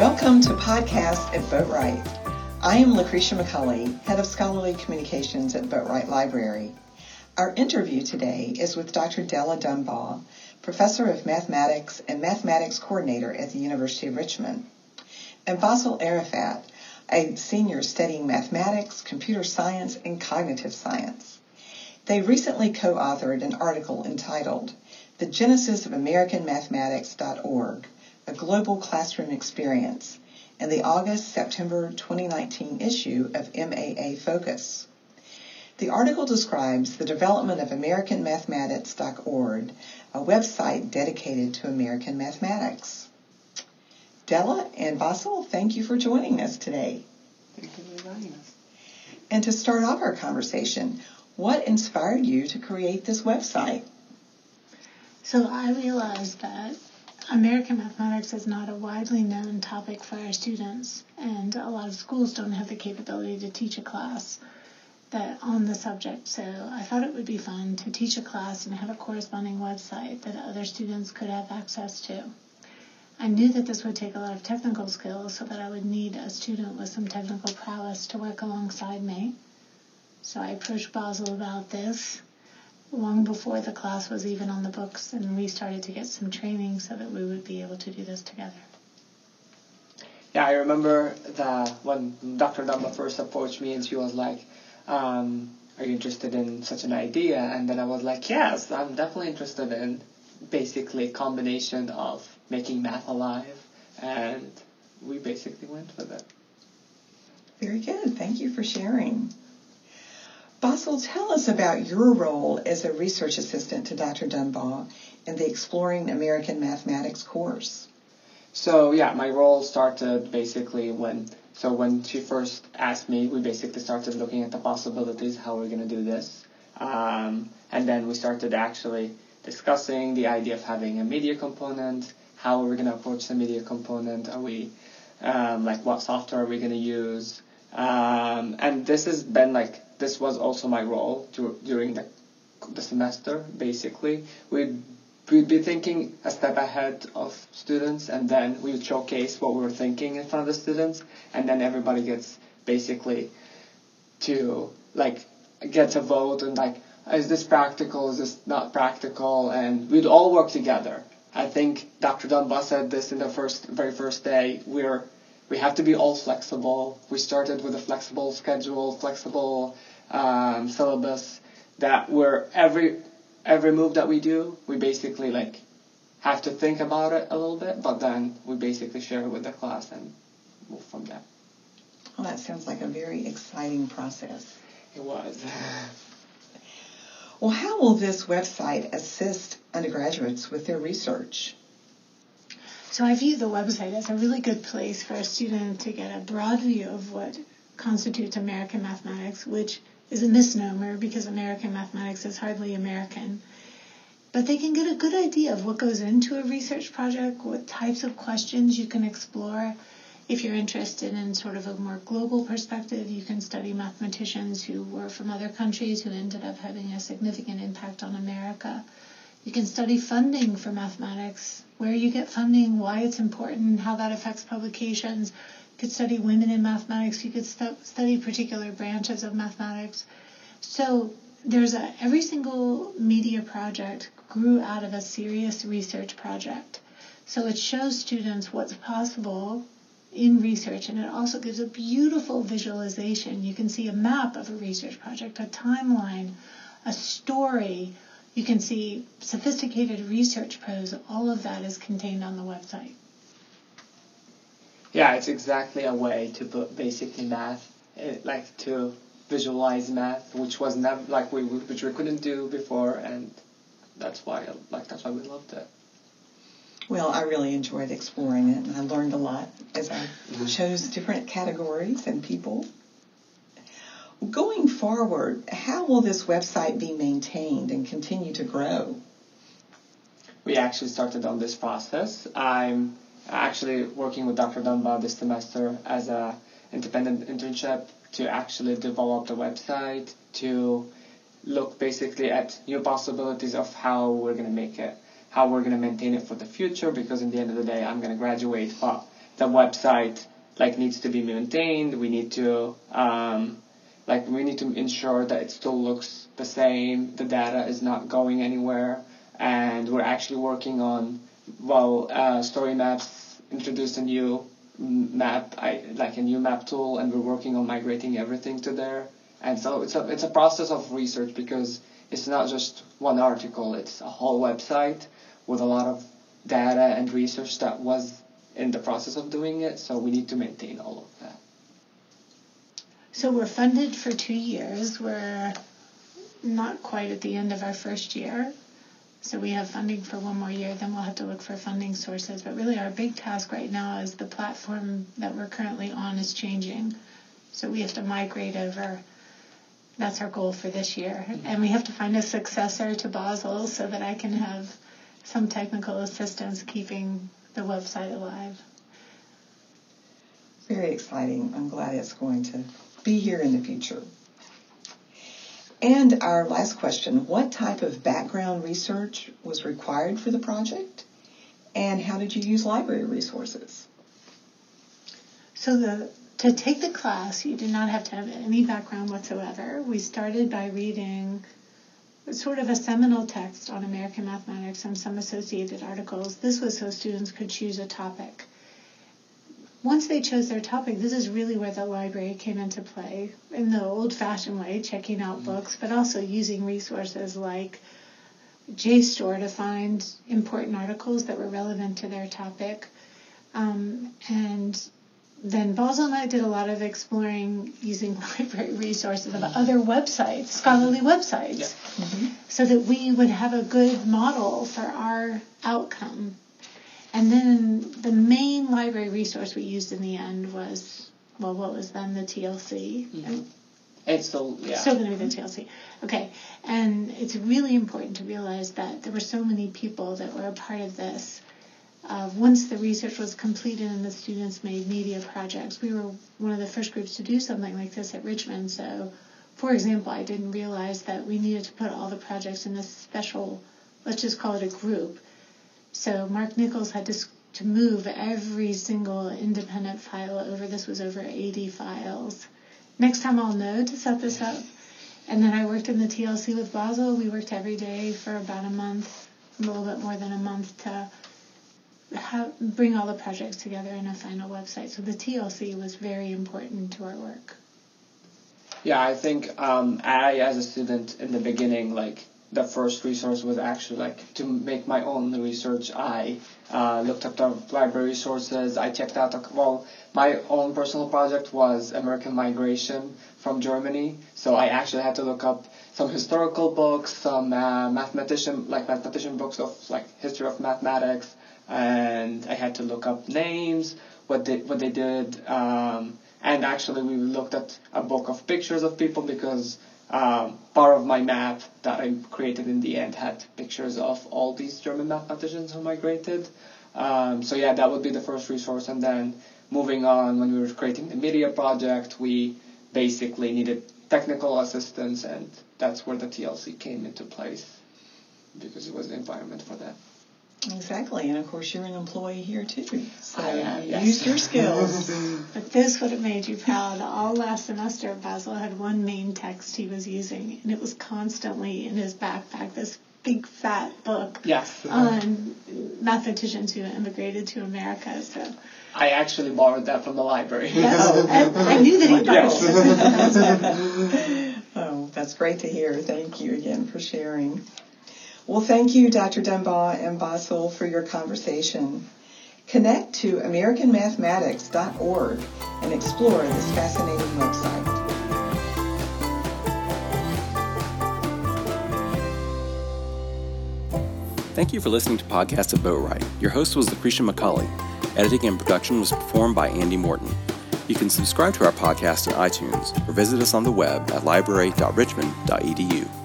Welcome to Podcast at Boatwright. I am Lucretia McCulley, Head of Scholarly Communications at Boatwright Library. Our interview today is with Dr. Della Dumbaugh, Professor of Mathematics and Mathematics Coordinator at the University of Richmond, and Basil Arafat, a senior studying mathematics, computer science, and cognitive science. They recently co-authored an article entitled The Genesis of American Mathematics.org, a global classroom experience, in the August-September 2019 issue of MAA Focus. The article describes the development of AmericanMathematics.org, a website dedicated to American mathematics. Della and Basil, thank you for joining us today. Thank you for inviting us. And to start off our conversation, what inspired you to create this website? So I realized that American mathematics is not a widely known topic for our students, and a lot of schools don't have the capability to teach a class that on the subject. So I thought it would be fun to teach a class and have a corresponding website that other students could have access to. I knew that this would take a lot of technical skills, so that I would need a student with some technical prowess to work alongside me. So I approached Basil about this long before the class was even on the books, and we started to get some training so that we would be able to do this together. Yeah, I remember that when Dr. Dumbaugh first approached me and she was like, um, are you interested in such an idea? And then I was like, yes, I'm definitely interested in basically a combination of making math alive. And we basically went with it. Very good. Thank you for sharing. Basil, tell us about your role as a research assistant to Dr. Dumbaugh in the Exploring American Mathematics course. So yeah, my role started basically when so when she first asked me, we basically started looking at the possibilities, how we're to do this, um, and then we started actually discussing the idea of having a media component, how we're going to approach the media component, are we um, like what software are we to use, um, and this has been like this was also my role to, during the, the semester. Basically, we'd we'd be thinking a step ahead of students, and then we would showcase what we were thinking in front of the students, and then everybody gets basically to like get a vote and like is this practical, is this not practical, and we'd all work together. I think Dr. Dumbaugh said this in the first very first day. We're we have to be all flexible. We started with a flexible schedule, flexible um, syllabus that where every every move that we do, we basically like have to think about it a little bit, but then we basically share it with the class and move from there. Well, that sounds like a very exciting process. It was. well, how will this website assist undergraduates with their research? So I view the website as a really good place for a student to get a broad view of what constitutes American mathematics, which is a misnomer because American mathematics is hardly American. But they can get a good idea of what goes into a research project, what types of questions you can explore. If you're interested in sort of a more global perspective, you can study mathematicians who were from other countries who ended up having a significant impact on America. You can study funding for mathematics, where you get funding, why it's important, how that affects publications. You could study women in mathematics. You could stu- study particular branches of mathematics. So there's a every single media project grew out of a serious research project. So it shows students what's possible in research and it also gives a beautiful visualization. You can see a map of a research project, a timeline, a story, you can see sophisticated research prose. All of that is contained on the website. Yeah, it's exactly a way to put basically math, eh, like to visualize math, which was never like we which we couldn't do before, and that's why like that's why we loved it. Well, I really enjoyed exploring it, and I learned a lot as I mm-hmm. chose different categories and people. Going forward, how will this website be maintained and continue to grow? We actually started on this process. I'm actually working with Dr. Dumbaugh this semester as a independent internship to actually develop the website, to look basically at new possibilities of how we're going to make it, how we're going to maintain it for the future, because in the end of the day, I'm going to graduate, but the website like needs to be maintained. We need to um, like we need to ensure that it still looks the same. The data is not going anywhere, and we're actually working on well, uh, Story Maps introduced a new map, I, like a new map tool, and we're working on migrating everything to there. And so it's a it's a process of research because it's not just one article; it's a whole website with a lot of data and research that was in the process of doing it. So we need to maintain all of that. So we're funded for two years. We're not quite at the end of our first year. So we have funding for one more year, then we'll have to look for funding sources. But really, our big task right now is the platform that we're currently on is changing. So we have to migrate over. That's our goal for this year. And we have to find a successor to Basel so that I can have some technical assistance keeping the website alive. Very exciting. I'm glad it's going to be here in the future. And our last question, what type of background research was required for the project? And how did you use library resources? So the to take the class, you did not have to have any background whatsoever. We started by reading sort of a seminal text on American mathematics and some associated articles. This was so students could choose a topic once they chose their topic, this is really where the library came into play in the old fashioned way, checking out mm-hmm. books, but also using resources like JSTOR to find important articles that were relevant to their topic. Um, and then Basel and I did a lot of exploring using library resources of other websites, scholarly websites, yeah. mm-hmm. so that we would have a good model for our outcome. And then the main library resource we used in the end was, well, what was then the TLC. Mm-hmm. It's still, yeah. Still going to be the TLC. Okay. And it's really important to realize that there were so many people that were a part of this. Uh, once the research was completed and the students made media projects, we were one of the first groups to do something like this at Richmond. So, for example, I didn't realize that we needed to put all the projects in a special, let's just call it a group so Mark Nichols had to, to move every single independent file over. This was over 80 files. Next time I'll know to set this up. And then I worked in the TLC with Basel. We worked every day for about a month, a little bit more than a month to have, bring all the projects together in a final website. So the TLC was very important to our work. Yeah, I think um, I, as a student in the beginning, like the first resource was actually like to make my own research. I uh, looked up the library resources. I checked out the, well, my own personal project was American migration from Germany. So I actually had to look up some historical books, some uh, mathematician like mathematician books of like history of mathematics, and I had to look up names, what they what they did. Um, and actually, we looked at a book of pictures of people because um, part of my map that I created in the end had pictures of all these German mathematicians who migrated. Um, so yeah, that would be the first resource. And then moving on, when we were creating the media project, we basically needed technical assistance, and that's where the TLC came into place because it was the environment for that. Exactly, and of course you're an employee here too, so am, yes. use your skills. but this would have made you proud. All last semester, Basil had one main text he was using, and it was constantly in his backpack. This big fat book yes. on mathematicians who immigrated to America. So I actually borrowed that from the library. Oh, yes, I, I, knew that he yes. oh, that's great to hear. Thank you again for sharing. Well, thank you, Dr. Dumbaugh and Basel, for your conversation. Connect to AmericanMathematics.org and explore this fascinating website. Thank you for listening to Podcast of Boatwright. Your host was Lucretia McCulley. Editing and production was performed by Andy Morton. You can subscribe to our podcast at iTunes or visit us on the web at library.richmond.edu.